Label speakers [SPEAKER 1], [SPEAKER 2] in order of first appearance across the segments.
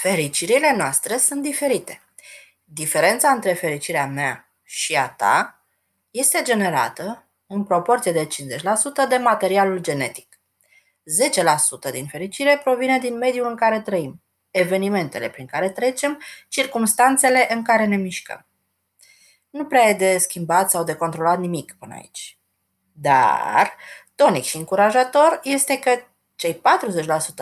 [SPEAKER 1] Fericirile noastre sunt diferite. Diferența între fericirea mea și a ta este generată în proporție de 50% de materialul genetic. 10% din fericire provine din mediul în care trăim, evenimentele prin care trecem, circumstanțele în care ne mișcăm. Nu prea e de schimbat sau de controlat nimic până aici. Dar, tonic și încurajator este că cei 40%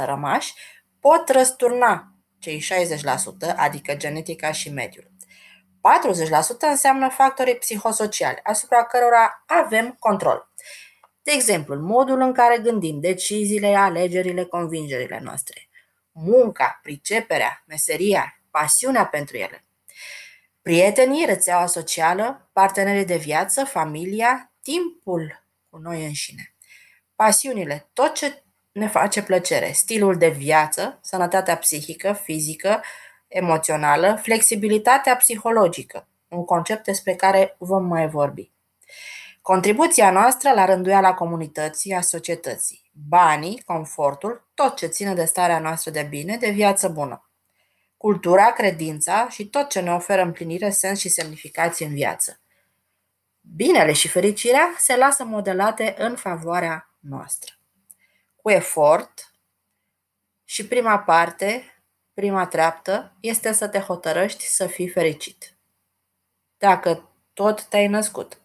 [SPEAKER 1] rămași pot răsturna cei 60%, adică genetica și mediul. 40% înseamnă factorii psihosociali, asupra cărora avem control. De exemplu, modul în care gândim, deciziile, alegerile, convingerile noastre, munca, priceperea, meseria, pasiunea pentru ele, prietenii, rețeaua socială, partenerii de viață, familia, timpul cu noi înșine, pasiunile, tot ce ne face plăcere, stilul de viață, sănătatea psihică, fizică, emoțională, flexibilitatea psihologică, un concept despre care vom mai vorbi. Contribuția noastră la rânduiala comunității, a societății, banii, confortul, tot ce ține de starea noastră de bine, de viață bună. Cultura, credința și tot ce ne oferă împlinire, sens și semnificație în viață. Binele și fericirea se lasă modelate în favoarea noastră cu efort și prima parte, prima treaptă, este să te hotărăști să fii fericit. Dacă tot te-ai născut.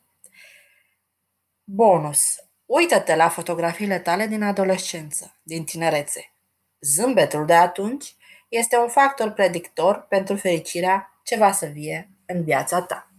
[SPEAKER 1] Bonus. Uită-te la fotografiile tale din adolescență, din tinerețe. Zâmbetul de atunci este un factor predictor pentru fericirea ce va să vie în viața ta.